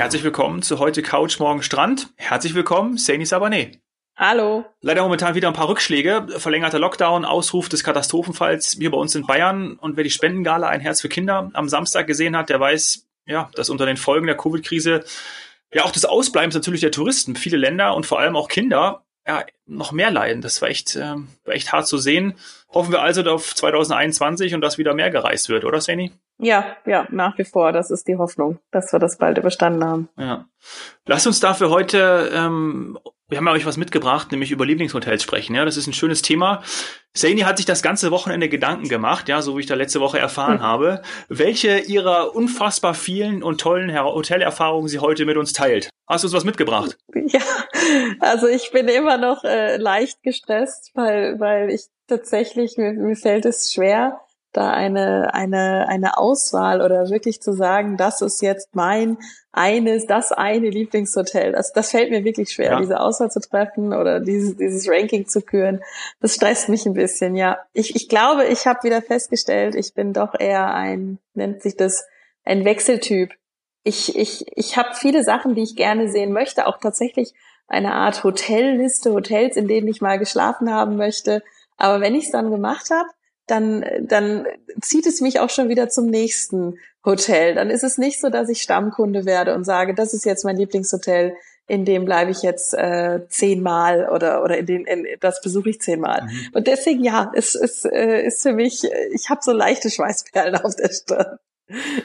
Herzlich willkommen zu heute Couch, morgen Strand. Herzlich willkommen, Saini Sabané. Hallo. Leider momentan wieder ein paar Rückschläge. Verlängerter Lockdown, Ausruf des Katastrophenfalls hier bei uns in Bayern. Und wer die Spendengala Ein Herz für Kinder am Samstag gesehen hat, der weiß, ja, dass unter den Folgen der Covid-Krise ja auch des Ausbleibens natürlich der Touristen viele Länder und vor allem auch Kinder ja, noch mehr leiden. Das war echt, äh, war echt hart zu sehen. Hoffen wir also auf 2021 und dass wieder mehr gereist wird, oder Sani? Ja, ja, nach wie vor. Das ist die Hoffnung, dass wir das bald überstanden haben. Ja. Lass uns dafür heute ähm, wir haben euch was mitgebracht, nämlich über Lieblingshotels sprechen. Ja, das ist ein schönes Thema. Saini hat sich das ganze Wochenende Gedanken gemacht, ja, so wie ich da letzte Woche erfahren hm. habe, welche ihrer unfassbar vielen und tollen Hotelerfahrungen sie heute mit uns teilt. Hast du uns was mitgebracht? Ja, also ich bin immer noch äh, leicht gestresst, weil weil ich tatsächlich mir, mir fällt es schwer, da eine, eine, eine Auswahl oder wirklich zu sagen, das ist jetzt mein eines, das eine Lieblingshotel. Das, das fällt mir wirklich schwer, ja. diese Auswahl zu treffen oder dieses, dieses Ranking zu küren. Das stresst mich ein bisschen, ja. Ich, ich glaube, ich habe wieder festgestellt, ich bin doch eher ein, nennt sich das, ein Wechseltyp. Ich, ich, ich habe viele Sachen, die ich gerne sehen möchte, auch tatsächlich eine Art Hotelliste, Hotels, in denen ich mal geschlafen haben möchte. Aber wenn ich es dann gemacht habe, dann, dann zieht es mich auch schon wieder zum nächsten Hotel. Dann ist es nicht so, dass ich Stammkunde werde und sage, das ist jetzt mein Lieblingshotel, in dem bleibe ich jetzt äh, zehnmal oder oder in den in, das besuche ich zehnmal. Mhm. Und deswegen ja, es ist, äh, ist für mich, ich habe so leichte Schweißperlen auf der Stirn.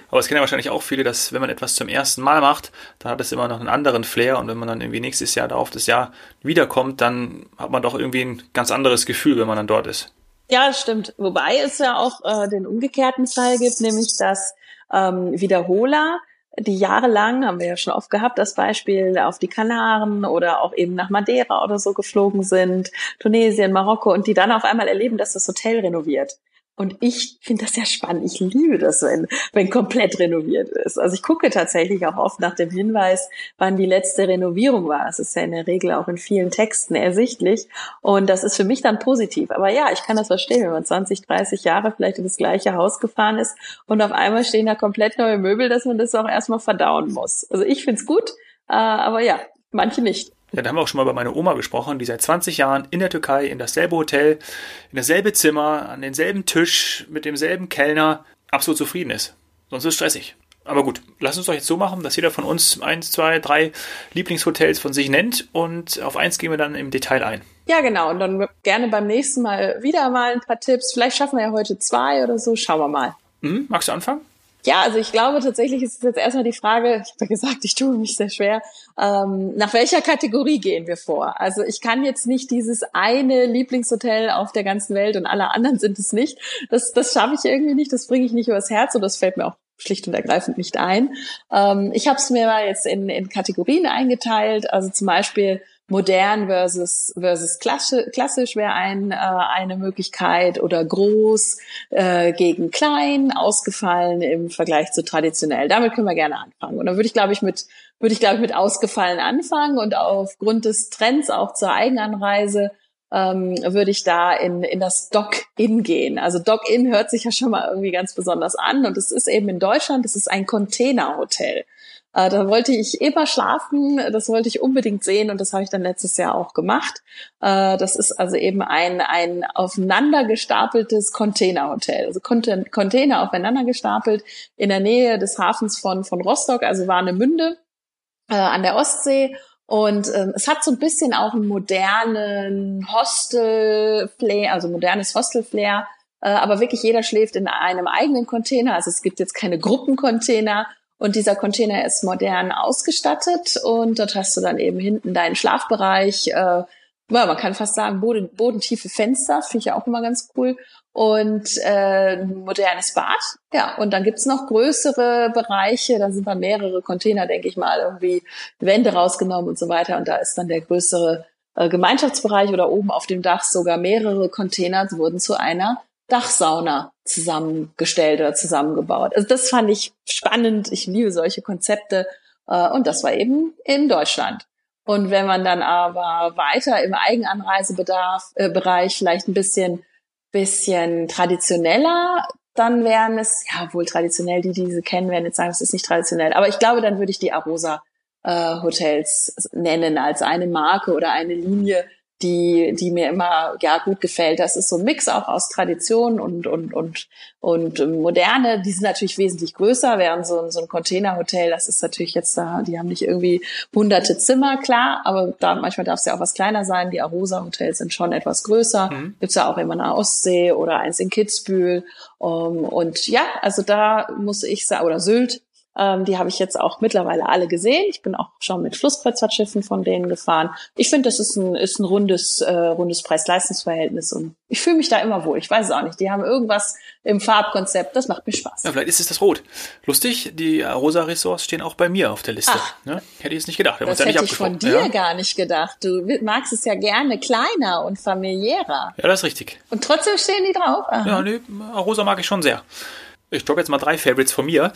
Aber es kennen ja wahrscheinlich auch viele, dass wenn man etwas zum ersten Mal macht, dann hat es immer noch einen anderen Flair und wenn man dann irgendwie nächstes Jahr darauf das Jahr wiederkommt, dann hat man doch irgendwie ein ganz anderes Gefühl, wenn man dann dort ist. Ja, stimmt. Wobei es ja auch äh, den umgekehrten Fall gibt, nämlich dass ähm, Wiederholer, die jahrelang, haben wir ja schon oft gehabt, das Beispiel auf die Kanaren oder auch eben nach Madeira oder so geflogen sind, Tunesien, Marokko, und die dann auf einmal erleben, dass das Hotel renoviert. Und ich finde das ja spannend. Ich liebe das, wenn, wenn komplett renoviert ist. Also ich gucke tatsächlich auch oft nach dem Hinweis, wann die letzte Renovierung war. Es ist ja in der Regel auch in vielen Texten ersichtlich. Und das ist für mich dann positiv. Aber ja, ich kann das verstehen, wenn man 20, 30 Jahre vielleicht in das gleiche Haus gefahren ist und auf einmal stehen da komplett neue Möbel, dass man das auch erstmal verdauen muss. Also ich finde es gut, äh, aber ja, manche nicht. Ja, da haben wir auch schon mal über meine Oma gesprochen, die seit 20 Jahren in der Türkei in dasselbe Hotel, in dasselbe Zimmer, an denselben Tisch, mit demselben Kellner absolut zufrieden ist. Sonst ist es stressig. Aber gut, lass uns doch jetzt so machen, dass jeder von uns eins, zwei, drei Lieblingshotels von sich nennt und auf eins gehen wir dann im Detail ein. Ja, genau. Und dann gerne beim nächsten Mal wieder mal ein paar Tipps. Vielleicht schaffen wir ja heute zwei oder so. Schauen wir mal. Mhm, magst du anfangen? Ja, also ich glaube tatsächlich ist es jetzt erstmal die Frage, ich habe ja gesagt, ich tue mich sehr schwer, ähm, nach welcher Kategorie gehen wir vor? Also ich kann jetzt nicht dieses eine Lieblingshotel auf der ganzen Welt und alle anderen sind es nicht. Das, das schaffe ich irgendwie nicht, das bringe ich nicht übers Herz und das fällt mir auch schlicht und ergreifend nicht ein. Ähm, ich habe es mir mal jetzt in, in Kategorien eingeteilt, also zum Beispiel modern versus versus klassisch, klassisch wäre ein, äh, eine Möglichkeit oder groß äh, gegen klein ausgefallen im Vergleich zu traditionell. Damit können wir gerne anfangen. Und dann würde ich glaube ich mit würde ich glaube ich mit ausgefallen anfangen und aufgrund des Trends auch zur Eigenanreise ähm, würde ich da in, in das Dock-In gehen. Also Dock-In hört sich ja schon mal irgendwie ganz besonders an und es ist eben in Deutschland, es ist ein Containerhotel. Äh, da wollte ich immer schlafen, das wollte ich unbedingt sehen und das habe ich dann letztes Jahr auch gemacht. Äh, das ist also eben ein, ein aufeinander gestapeltes Containerhotel. Also Container aufeinander gestapelt in der Nähe des Hafens von, von Rostock, also Warnemünde äh, an der Ostsee. Und ähm, es hat so ein bisschen auch einen modernen Hostel-Flair, also modernes Hostel-Flair. Äh, aber wirklich jeder schläft in einem eigenen Container. Also es gibt jetzt keine Gruppencontainer, und dieser Container ist modern ausgestattet und dort hast du dann eben hinten deinen Schlafbereich. Äh, man kann fast sagen, boden, bodentiefe Fenster, finde ich ja auch immer ganz cool. Und äh, modernes Bad. Ja, und dann gibt's noch größere Bereiche, da sind dann mehrere Container, denke ich mal, irgendwie Wände rausgenommen und so weiter. Und da ist dann der größere äh, Gemeinschaftsbereich oder oben auf dem Dach sogar mehrere Container wurden zu einer Dachsauna zusammengestellt oder zusammengebaut. Also das fand ich spannend. Ich liebe solche Konzepte. Äh, und das war eben in Deutschland. Und wenn man dann aber weiter im Eigenanreisebedarf äh, Bereich vielleicht ein bisschen bisschen traditioneller dann wären es, ja, wohl traditionell, die, die diese kennen, werden jetzt sagen, es ist nicht traditionell. Aber ich glaube, dann würde ich die Arosa äh, Hotels nennen als eine Marke oder eine Linie, die, die mir immer ja gut gefällt. Das ist so ein Mix auch aus Tradition und und und und moderne. Die sind natürlich wesentlich größer, während so ein so ein Containerhotel, das ist natürlich jetzt da, die haben nicht irgendwie hunderte Zimmer, klar, aber da manchmal darf es ja auch was kleiner sein. Die Arosa Hotels sind schon etwas größer. Mhm. Gibt's ja auch immer eine Ostsee oder eins in Kitzbühel. Um, und ja, also da muss ich sagen, oder Sylt, ähm, die habe ich jetzt auch mittlerweile alle gesehen. Ich bin auch schon mit Flusskreuzfahrtschiffen von denen gefahren. Ich finde, das ist ein, ist ein rundes, äh, rundes Preis-Leistungs-Verhältnis und ich fühle mich da immer wohl. Ich weiß es auch nicht. Die haben irgendwas im Farbkonzept, das macht mir Spaß. Ja, vielleicht ist es das Rot. Lustig, die rosa Ressorts stehen auch bei mir auf der Liste. Ne? Hätte ich es nicht gedacht. das ja hätte ich von dir ja. gar nicht gedacht. Du magst es ja gerne kleiner und familiärer. Ja, das ist richtig. Und trotzdem stehen die drauf. Aha. Ja, nee, rosa mag ich schon sehr. Ich droppe jetzt mal drei Favorites von mir.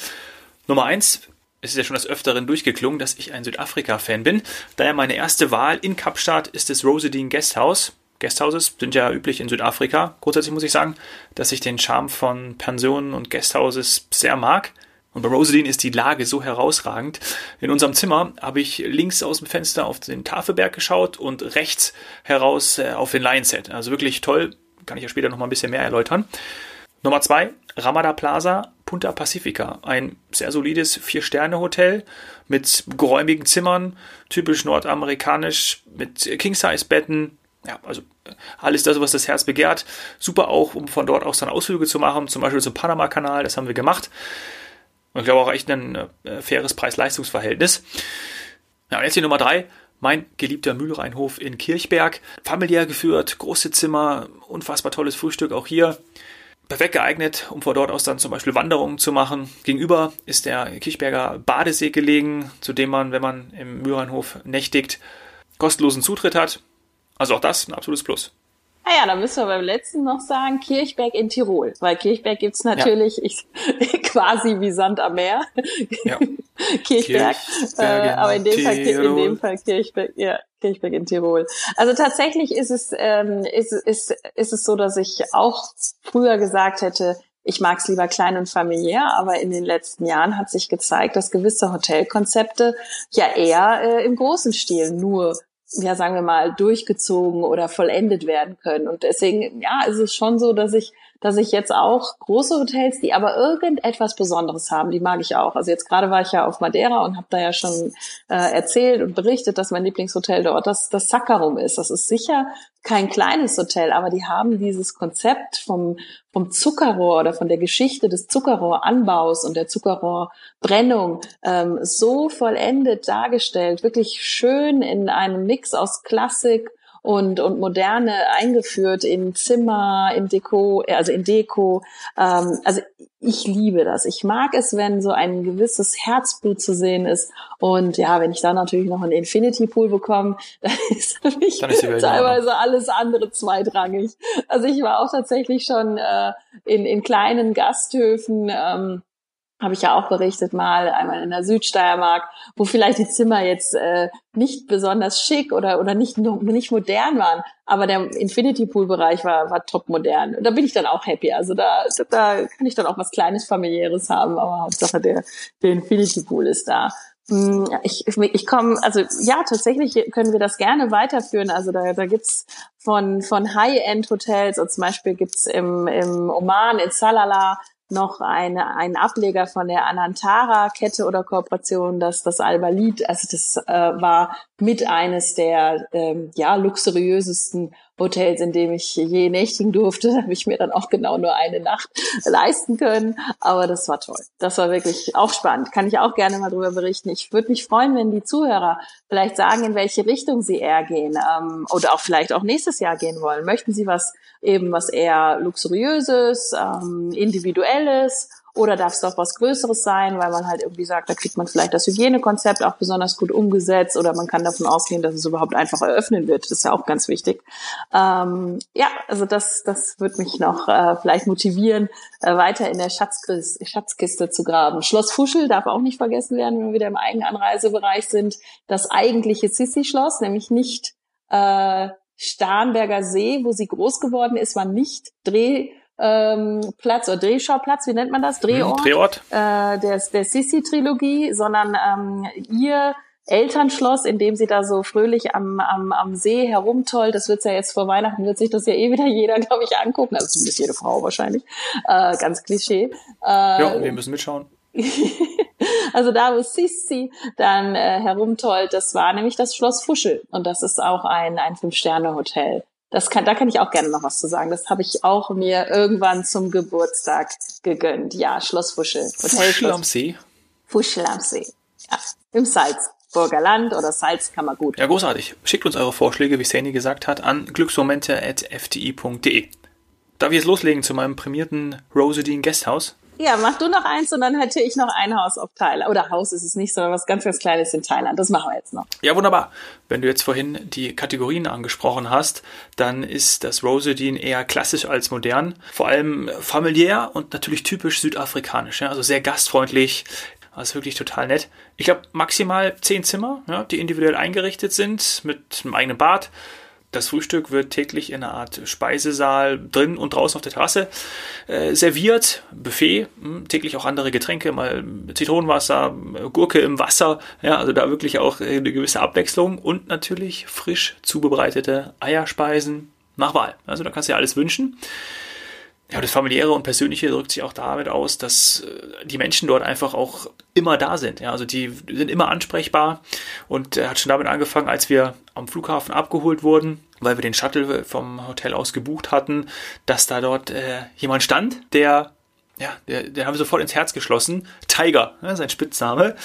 Nummer eins, es ist ja schon des Öfteren durchgeklungen, dass ich ein Südafrika-Fan bin. Daher meine erste Wahl in Kapstadt ist das Rosedine Guesthouse. Guesthouses sind ja üblich in Südafrika. Grundsätzlich muss ich sagen, dass ich den Charme von Pensionen und Guesthouses sehr mag. Und bei Rosedine ist die Lage so herausragend. In unserem Zimmer habe ich links aus dem Fenster auf den Tafelberg geschaut und rechts heraus äh, auf den Lion Set. Also wirklich toll. Kann ich ja später noch mal ein bisschen mehr erläutern. Nummer zwei, Ramada Plaza, Punta Pacifica. Ein sehr solides Vier-Sterne-Hotel mit geräumigen Zimmern, typisch nordamerikanisch, mit King-Size-Betten. Ja, also äh, alles das, was das Herz begehrt. Super auch, um von dort aus dann Ausflüge zu machen, zum Beispiel zum Panama-Kanal, das haben wir gemacht. Und ich glaube auch echt ein äh, faires Preis-Leistungs-Verhältnis. Ja, und jetzt die Nummer drei, mein geliebter Mühlreinhof in Kirchberg. Familiär geführt, große Zimmer, unfassbar tolles Frühstück auch hier perfekt geeignet, um von dort aus dann zum Beispiel Wanderungen zu machen. Gegenüber ist der Kirchberger Badesee gelegen, zu dem man, wenn man im Mührenhof nächtigt, kostenlosen Zutritt hat. Also auch das ein absolutes Plus. Ah ja, da müssen wir beim letzten noch sagen, Kirchberg in Tirol. Weil Kirchberg gibt's natürlich ja. ich, quasi wie Sand am Meer. Ja. Kirchberg. äh, aber in dem, Fall, in dem Fall Kirchberg, ja, Kirchberg in Tirol. Also tatsächlich ist es, ähm, ist, ist, ist es so, dass ich auch früher gesagt hätte, ich mag es lieber klein und familiär, aber in den letzten Jahren hat sich gezeigt, dass gewisse Hotelkonzepte ja eher äh, im großen Stil nur ja, sagen wir mal, durchgezogen oder vollendet werden können. Und deswegen, ja, ist es schon so, dass ich dass ich jetzt auch große Hotels, die aber irgendetwas Besonderes haben, die mag ich auch. Also jetzt gerade war ich ja auf Madeira und habe da ja schon äh, erzählt und berichtet, dass mein Lieblingshotel dort das, das Saccharum ist. Das ist sicher kein kleines Hotel, aber die haben dieses Konzept vom, vom Zuckerrohr oder von der Geschichte des Zuckerrohranbaus und der Zuckerrohrbrennung ähm, so vollendet dargestellt, wirklich schön in einem Mix aus Klassik und, und Moderne eingeführt in Zimmer, in Deko, also in Deko. Ähm, also ich liebe das. Ich mag es, wenn so ein gewisses Herzblut zu sehen ist. Und ja, wenn ich dann natürlich noch einen Infinity Pool bekomme, dann ist für mich teilweise alles andere zweitrangig. Also ich war auch tatsächlich schon äh, in, in kleinen Gasthöfen. Ähm, habe ich ja auch berichtet mal, einmal in der Südsteiermark, wo vielleicht die Zimmer jetzt äh, nicht besonders schick oder oder nicht nicht modern waren, aber der Infinity Pool Bereich war war top modern. Und da bin ich dann auch happy. Also da da kann ich dann auch was kleines familiäres haben, aber Hauptsache der der Infinity Pool ist da. Hm, ich, ich, komme, also ja, tatsächlich können wir das gerne weiterführen. Also da, da gibt's von, von High-End-Hotels, und zum Beispiel gibt's im, im Oman, in Salala, noch eine, ein Ableger von der Anantara-Kette oder Kooperation, das das Albalit, also das äh, war mit eines der ähm, ja luxuriösesten Hotels, in dem ich je nächtigen durfte. Habe ich mir dann auch genau nur eine Nacht leisten können. Aber das war toll. Das war wirklich auch spannend. Kann ich auch gerne mal drüber berichten. Ich würde mich freuen, wenn die Zuhörer vielleicht sagen, in welche Richtung sie eher gehen ähm, oder auch vielleicht auch nächstes Jahr gehen wollen. Möchten sie was eben was eher luxuriöses, ähm, individuelles oder darf es doch was Größeres sein, weil man halt irgendwie sagt, da kriegt man vielleicht das Hygienekonzept auch besonders gut umgesetzt oder man kann davon ausgehen, dass es überhaupt einfach eröffnen wird. Das ist ja auch ganz wichtig. Ähm, ja, also das, das wird mich noch äh, vielleicht motivieren, äh, weiter in der Schatzkiste, Schatzkiste zu graben. Schloss Fuschel darf auch nicht vergessen werden, wenn wir wieder im Eigenanreisebereich sind. Das eigentliche Sissi-Schloss, nämlich nicht äh, Starnberger See, wo sie groß geworden ist, war nicht Dreh ähm, Platz oder Drehschauplatz, wie nennt man das? Drehort, hm, Drehort. Äh, der, der Sissi-Trilogie, sondern ähm, ihr Elternschloss, in dem sie da so fröhlich am, am, am See herumtollt. Das wird's ja jetzt vor Weihnachten, wird sich das ja eh wieder jeder, glaube ich, angucken. Also zumindest jede Frau wahrscheinlich. Äh, ganz Klischee. Äh, ja, wir müssen mitschauen. also da, wo Sissi dann äh, herumtollt, das war nämlich das Schloss Fuschel. Und das ist auch ein, ein Fünf-Sterne-Hotel. Das kann, da kann ich auch gerne noch was zu sagen. Das habe ich auch mir irgendwann zum Geburtstag gegönnt. Ja, Schloss Fuschel. Hotel Fuschel am See. Fuschel am See. Ja, im Salzburger Land oder Salzkammergut. Ja, großartig. Schickt uns eure Vorschläge, wie Sandy gesagt hat, an glücksmomente.fti.de. Darf ich jetzt loslegen zu meinem prämierten Rosedine Guesthouse? Ja, mach du noch eins und dann hätte ich noch ein Haus auf Thailand. Oder Haus ist es nicht, sondern was ganz, ganz Kleines in Thailand. Das machen wir jetzt noch. Ja, wunderbar. Wenn du jetzt vorhin die Kategorien angesprochen hast, dann ist das Rosedine eher klassisch als modern. Vor allem familiär und natürlich typisch südafrikanisch. Ja? Also sehr gastfreundlich. Also wirklich total nett. Ich habe maximal zehn Zimmer, ja, die individuell eingerichtet sind mit einem eigenen Bad das Frühstück wird täglich in einer Art Speisesaal drin und draußen auf der Terrasse äh, serviert. Buffet, mh, hm, täglich auch andere Getränke, mal Zitronenwasser, Gurke im Wasser. Ja, also da wirklich auch äh, eine gewisse Abwechslung und natürlich frisch zubereitete Eierspeisen nach Wahl. Also da kannst du ja alles wünschen. Ja, das familiäre und persönliche drückt sich auch damit aus, dass äh, die Menschen dort einfach auch immer da sind. Ja, also die sind immer ansprechbar und hat schon damit angefangen, als wir am Flughafen abgeholt wurden, weil wir den Shuttle vom Hotel aus gebucht hatten, dass da dort äh, jemand stand, der ja, der, der haben wir sofort ins Herz geschlossen. Tiger, ne, sein Spitzname.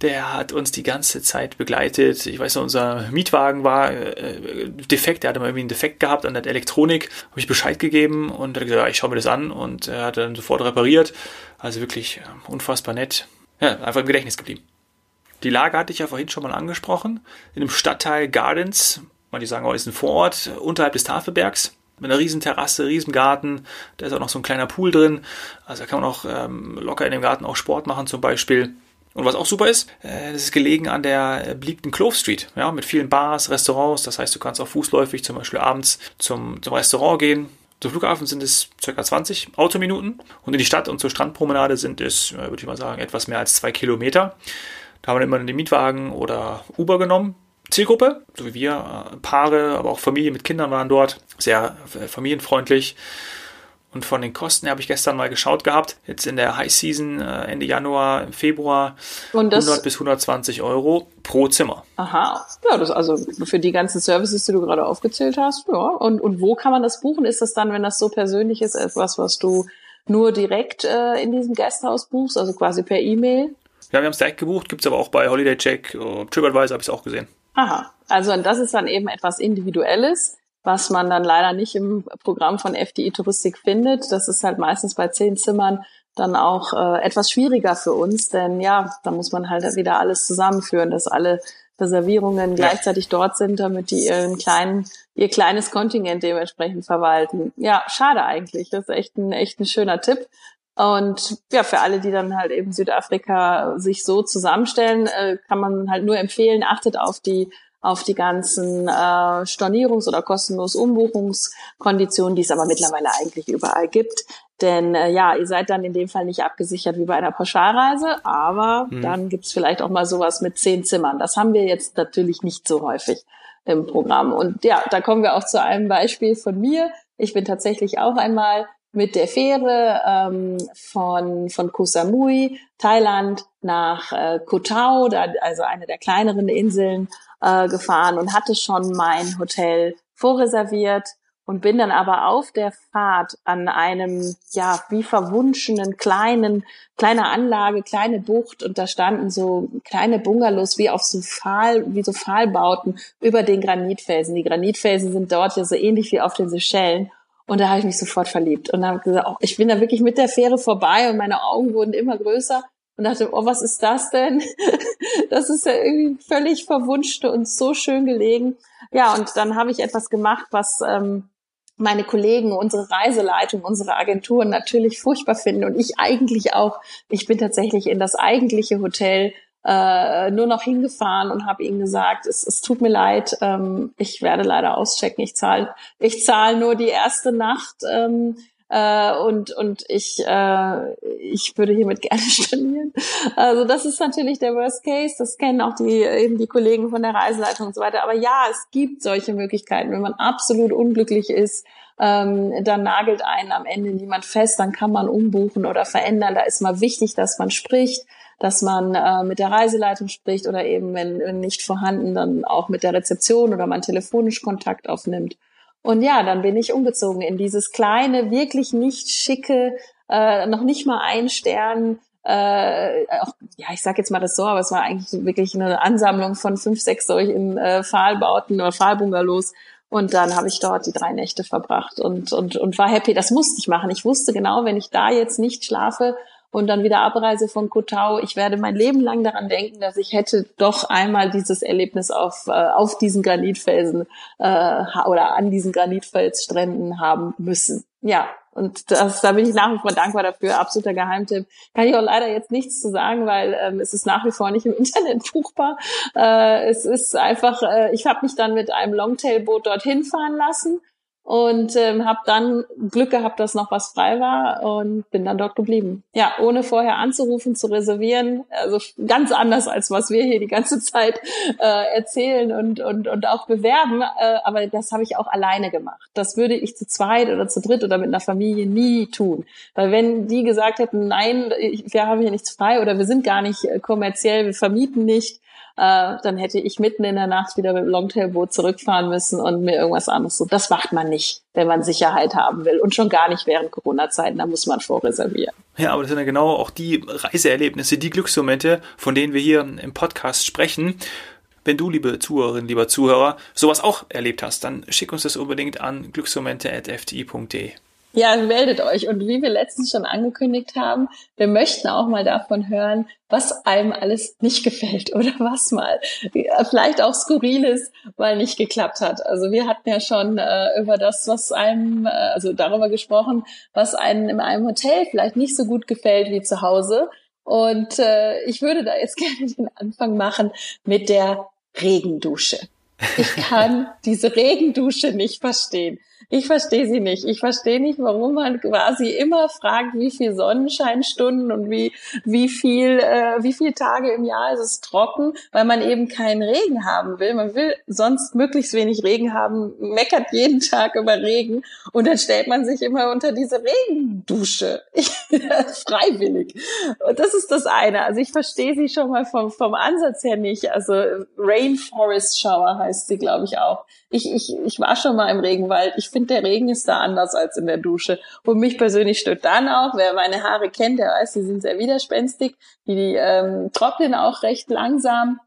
Der hat uns die ganze Zeit begleitet. Ich weiß noch, unser Mietwagen war äh, defekt. Der hatte mal irgendwie einen Defekt gehabt an der Elektronik. Habe ich Bescheid gegeben und hat gesagt, ja, ich schaue mir das an und er hat dann sofort repariert. Also wirklich äh, unfassbar nett. Ja, einfach im Gedächtnis geblieben. Die Lage hatte ich ja vorhin schon mal angesprochen. In dem Stadtteil Gardens, manche sagen auch, ist ein Vorort unterhalb des Tafelbergs mit einer riesen Terrasse, riesen Garten. Da ist auch noch so ein kleiner Pool drin. Also da kann man auch ähm, locker in dem Garten auch Sport machen zum Beispiel. Und was auch super ist, äh, das ist gelegen an der beliebten Clove Street, ja, mit vielen Bars, Restaurants. Das heißt, du kannst auch fußläufig zum Beispiel abends zum, zum Restaurant gehen. Zum Flughafen sind es ca. 20 Autominuten und in die Stadt und zur Strandpromenade sind es, würde ich mal sagen, etwas mehr als zwei Kilometer. Da haben wir immer den Mietwagen oder Uber genommen Zielgruppe, so wie wir, äh, Paare, aber auch Familien mit Kindern waren dort, sehr äh, familienfreundlich. Und von den Kosten habe ich gestern mal geschaut gehabt. Jetzt in der High Season äh, Ende Januar, im Februar 100 bis 120 Euro pro Zimmer. Aha, ja, das also für die ganzen Services, die du gerade aufgezählt hast. Ja. Und, und wo kann man das buchen? Ist das dann, wenn das so persönlich ist, etwas, was du nur direkt äh, in diesem Gasthaus buchst, also quasi per E-Mail? Ja, wir haben es direkt gebucht, gibt es aber auch bei Holiday Check, TripAdvisor habe ich es auch gesehen. Aha, also und das ist dann eben etwas Individuelles, was man dann leider nicht im Programm von FDI Touristik findet. Das ist halt meistens bei zehn Zimmern dann auch äh, etwas schwieriger für uns, denn ja, da muss man halt wieder alles zusammenführen, dass alle Reservierungen ja. gleichzeitig dort sind, damit die ihren kleinen, ihr kleines Kontingent dementsprechend verwalten. Ja, schade eigentlich. Das ist echt ein, echt ein schöner Tipp. Und ja, für alle, die dann halt eben Südafrika sich so zusammenstellen, äh, kann man halt nur empfehlen, achtet auf die auf die ganzen äh, Stornierungs- oder kostenlos Umbuchungskonditionen, die es aber mittlerweile eigentlich überall gibt. Denn äh, ja, ihr seid dann in dem Fall nicht abgesichert wie bei einer Pauschalreise, aber mhm. dann gibt's vielleicht auch mal sowas mit zehn Zimmern. Das haben wir jetzt natürlich nicht so häufig im Programm. Und ja, da kommen wir auch zu einem Beispiel von mir. Ich bin tatsächlich auch einmal mit der Fähre ähm, von, von Koh Samui, Thailand, nach äh, Koh Tao, da, also eine der kleineren Inseln, äh, gefahren und hatte schon mein Hotel vorreserviert und bin dann aber auf der Fahrt an einem, ja, wie verwunschenen kleinen, kleiner Anlage, kleine Bucht und da standen so kleine Bungalows wie auf so Pfahl, wie so Pfahlbauten über den Granitfelsen. Die Granitfelsen sind dort ja so ähnlich wie auf den Seychellen und da habe ich mich sofort verliebt und habe gesagt, oh, ich bin da wirklich mit der Fähre vorbei und meine Augen wurden immer größer und dachte, oh, was ist das denn? das ist ja irgendwie völlig verwunscht und so schön gelegen. Ja, und dann habe ich etwas gemacht, was ähm, meine Kollegen, unsere Reiseleitung, unsere Agenturen natürlich furchtbar finden und ich eigentlich auch. Ich bin tatsächlich in das eigentliche Hotel äh, nur noch hingefahren und habe ihnen gesagt, es, es tut mir leid, ähm, ich werde leider auschecken, ich zahle ich zahl nur die erste Nacht. Ähm, äh, und und ich äh, ich würde hiermit gerne stornieren. Also das ist natürlich der Worst Case. Das kennen auch die eben die Kollegen von der Reiseleitung und so weiter. Aber ja, es gibt solche Möglichkeiten, wenn man absolut unglücklich ist. Ähm, dann nagelt einen am Ende niemand fest, dann kann man umbuchen oder verändern. Da ist mal wichtig, dass man spricht dass man äh, mit der Reiseleitung spricht oder eben, wenn, wenn nicht vorhanden, dann auch mit der Rezeption oder man telefonisch Kontakt aufnimmt. Und ja, dann bin ich umgezogen in dieses kleine, wirklich nicht schicke, äh, noch nicht mal ein Stern, äh, auch, ja, ich sag jetzt mal das so, aber es war eigentlich wirklich eine Ansammlung von fünf, sechs solchen äh, Pfahlbauten oder Pfahlbungalows. Und dann habe ich dort die drei Nächte verbracht und, und, und war happy. Das musste ich machen. Ich wusste genau, wenn ich da jetzt nicht schlafe und dann wieder Abreise von Kotau. Ich werde mein Leben lang daran denken, dass ich hätte doch einmal dieses Erlebnis auf, äh, auf diesen Granitfelsen äh, oder an diesen Granitfelsstränden haben müssen. Ja, und das, da bin ich nach wie vor dankbar dafür. Absoluter Geheimtipp. Kann ich auch leider jetzt nichts zu sagen, weil ähm, es ist nach wie vor nicht im Internet buchbar. Äh, es ist einfach, äh, ich habe mich dann mit einem Longtailboot dorthin fahren lassen und ähm, habe dann Glück gehabt, dass noch was frei war und bin dann dort geblieben. Ja, ohne vorher anzurufen, zu reservieren, also ganz anders als was wir hier die ganze Zeit äh, erzählen und und und auch bewerben. Äh, aber das habe ich auch alleine gemacht. Das würde ich zu zweit oder zu dritt oder mit einer Familie nie tun, weil wenn die gesagt hätten, nein, wir haben hier nichts frei oder wir sind gar nicht äh, kommerziell, wir vermieten nicht, äh, dann hätte ich mitten in der Nacht wieder mit dem Longtailboot zurückfahren müssen und mir irgendwas anderes so. Das macht man nicht, wenn man Sicherheit haben will und schon gar nicht während Corona-Zeiten. Da muss man vorreservieren. Ja, aber das sind ja genau auch die Reiseerlebnisse, die Glücksmomente, von denen wir hier im Podcast sprechen. Wenn du, liebe Zuhörerin, lieber Zuhörer, sowas auch erlebt hast, dann schick uns das unbedingt an glücksmomente.fti.de. Ja, meldet euch. Und wie wir letztens schon angekündigt haben, wir möchten auch mal davon hören, was einem alles nicht gefällt oder was mal vielleicht auch skurriles mal nicht geklappt hat. Also wir hatten ja schon äh, über das, was einem, äh, also darüber gesprochen, was einem in einem Hotel vielleicht nicht so gut gefällt wie zu Hause. Und äh, ich würde da jetzt gerne den Anfang machen mit der Regendusche. Ich kann diese Regendusche nicht verstehen. Ich verstehe sie nicht. Ich verstehe nicht, warum man quasi immer fragt, wie viel Sonnenscheinstunden und wie wie viel äh, wie viele Tage im Jahr ist es trocken, weil man eben keinen Regen haben will. Man will sonst möglichst wenig Regen haben, meckert jeden Tag über Regen und dann stellt man sich immer unter diese Regendusche. Freiwillig. Und das ist das eine. Also ich verstehe sie schon mal vom vom Ansatz her nicht. Also Rainforest Shower heißt sie, glaube ich auch. Ich, ich, ich war schon mal im Regenwald. Ich finde, der Regen ist da anders als in der Dusche. Und mich persönlich stört dann auch, wer meine Haare kennt, der weiß, die sind sehr widerspenstig. Die, ähm, trocknen auch recht langsam.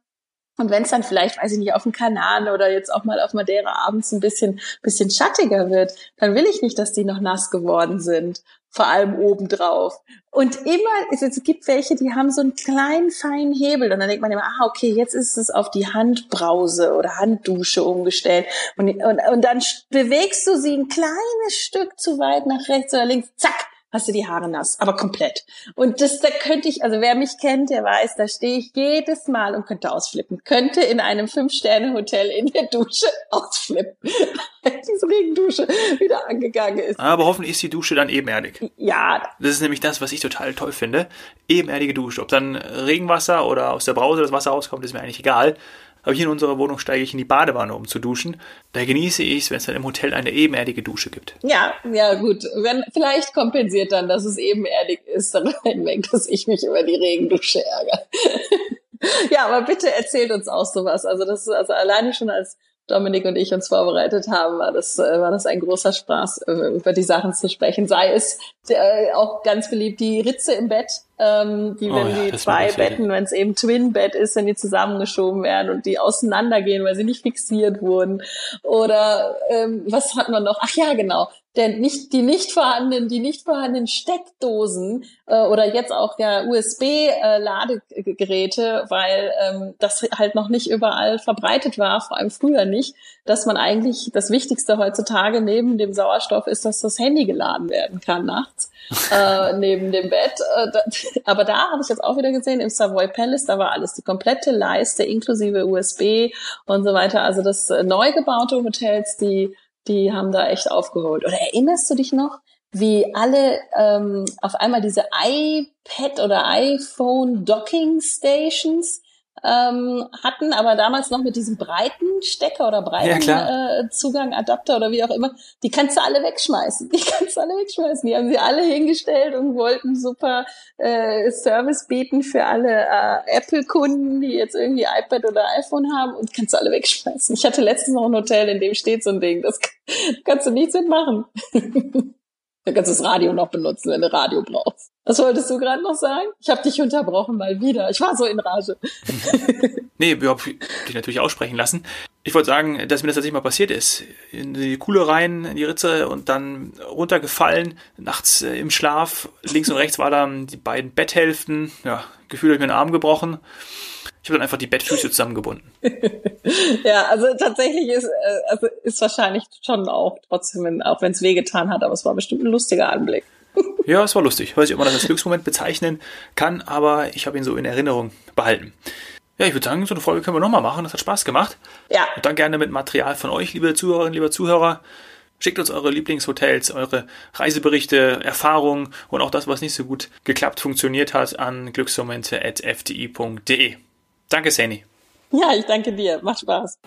Und wenn es dann vielleicht, weiß ich nicht, auf dem Kanal oder jetzt auch mal auf Madeira abends ein bisschen, bisschen schattiger wird, dann will ich nicht, dass die noch nass geworden sind vor allem obendrauf. Und immer, es gibt welche, die haben so einen kleinen, feinen Hebel und dann denkt man immer, ah, okay, jetzt ist es auf die Handbrause oder Handdusche umgestellt und, und, und dann bewegst du sie ein kleines Stück zu weit nach rechts oder links, zack, hast du die Haare nass, aber komplett. Und das, da könnte ich, also wer mich kennt, der weiß, da stehe ich jedes Mal und könnte ausflippen. Könnte in einem Fünf-Sterne-Hotel in der Dusche ausflippen, weil diese Regendusche wieder angegangen ist. Aber hoffentlich ist die Dusche dann ebenerdig. Ja. Das ist nämlich das, was ich total toll finde. Ebenerdige Dusche. Ob dann Regenwasser oder aus der Brause das Wasser rauskommt, ist mir eigentlich egal. Aber hier in unserer Wohnung steige ich in die Badewanne, um zu duschen. Da genieße ich es, wenn es dann im Hotel eine ebenerdige Dusche gibt. Ja, ja, gut. Wenn, vielleicht kompensiert dann, dass es ebenerdig ist, dann hinweg, dass ich mich über die Regendusche ärgere. ja, aber bitte erzählt uns auch sowas. Also das ist also alleine schon als Dominik und ich uns vorbereitet haben, war das, äh, war das ein großer Spaß, äh, über die Sachen zu sprechen. Sei es äh, auch ganz beliebt die Ritze im Bett, ähm, die, wenn oh ja, die zwei Betten, wenn es eben Twin-Bett ist, wenn die zusammengeschoben werden und die auseinandergehen, weil sie nicht fixiert wurden. Oder ähm, was hat man noch? Ach ja, genau denn nicht die nicht vorhandenen die nicht vorhandenen Steckdosen äh, oder jetzt auch ja USB äh, weil ähm, das halt noch nicht überall verbreitet war, vor allem früher nicht, dass man eigentlich das Wichtigste heutzutage neben dem Sauerstoff ist, dass das Handy geladen werden kann nachts äh, neben dem Bett. Äh, da, aber da habe ich jetzt auch wieder gesehen im Savoy Palace, da war alles die komplette Leiste inklusive USB und so weiter. Also das äh, neu gebaute Hotels, die die haben da echt aufgeholt. Oder erinnerst du dich noch? wie alle ähm, auf einmal diese iPad oder iPhone Docking Stations ähm, hatten, aber damals noch mit diesem breiten Stecker oder breiten ja, äh, Zugang, Adapter oder wie auch immer, die kannst du alle wegschmeißen. Die kannst du alle wegschmeißen. Die haben sie alle hingestellt und wollten super äh, Service bieten für alle äh, Apple-Kunden, die jetzt irgendwie iPad oder iPhone haben und kannst du alle wegschmeißen. Ich hatte letztens noch ein Hotel, in dem steht so ein Ding. Das kannst du nichts mitmachen. Du kannst das Radio noch benutzen, wenn du Radio brauchst. Was wolltest du gerade noch sagen? Ich habe dich unterbrochen mal wieder. Ich war so in Rage. nee, ich habe dich natürlich aussprechen lassen. Ich wollte sagen, dass mir das tatsächlich mal passiert ist. In die Kuhle rein, in die Ritze und dann runtergefallen, nachts äh, im Schlaf. Links und rechts waren dann die beiden Betthälften. Ja, gefühlt habe ich mir den Arm gebrochen. Ich habe dann einfach die Bettfüße zusammengebunden. ja, also tatsächlich ist, äh, also ist wahrscheinlich schon auch trotzdem, auch wenn es wehgetan hat, aber es war bestimmt ein lustiger Anblick. ja, es war lustig. Ich weiß nicht, ob man das als Glücksmoment bezeichnen kann, aber ich habe ihn so in Erinnerung behalten. Ja, ich würde sagen, so eine Folge können wir nochmal machen. Das hat Spaß gemacht. Ja. Und dann gerne mit Material von euch, liebe Zuhörerinnen, liebe Zuhörer. Schickt uns eure Lieblingshotels, eure Reiseberichte, Erfahrungen und auch das, was nicht so gut geklappt funktioniert hat, an glücksmomente.fdi.de. Danke, Sani. Ja, ich danke dir. Macht Spaß.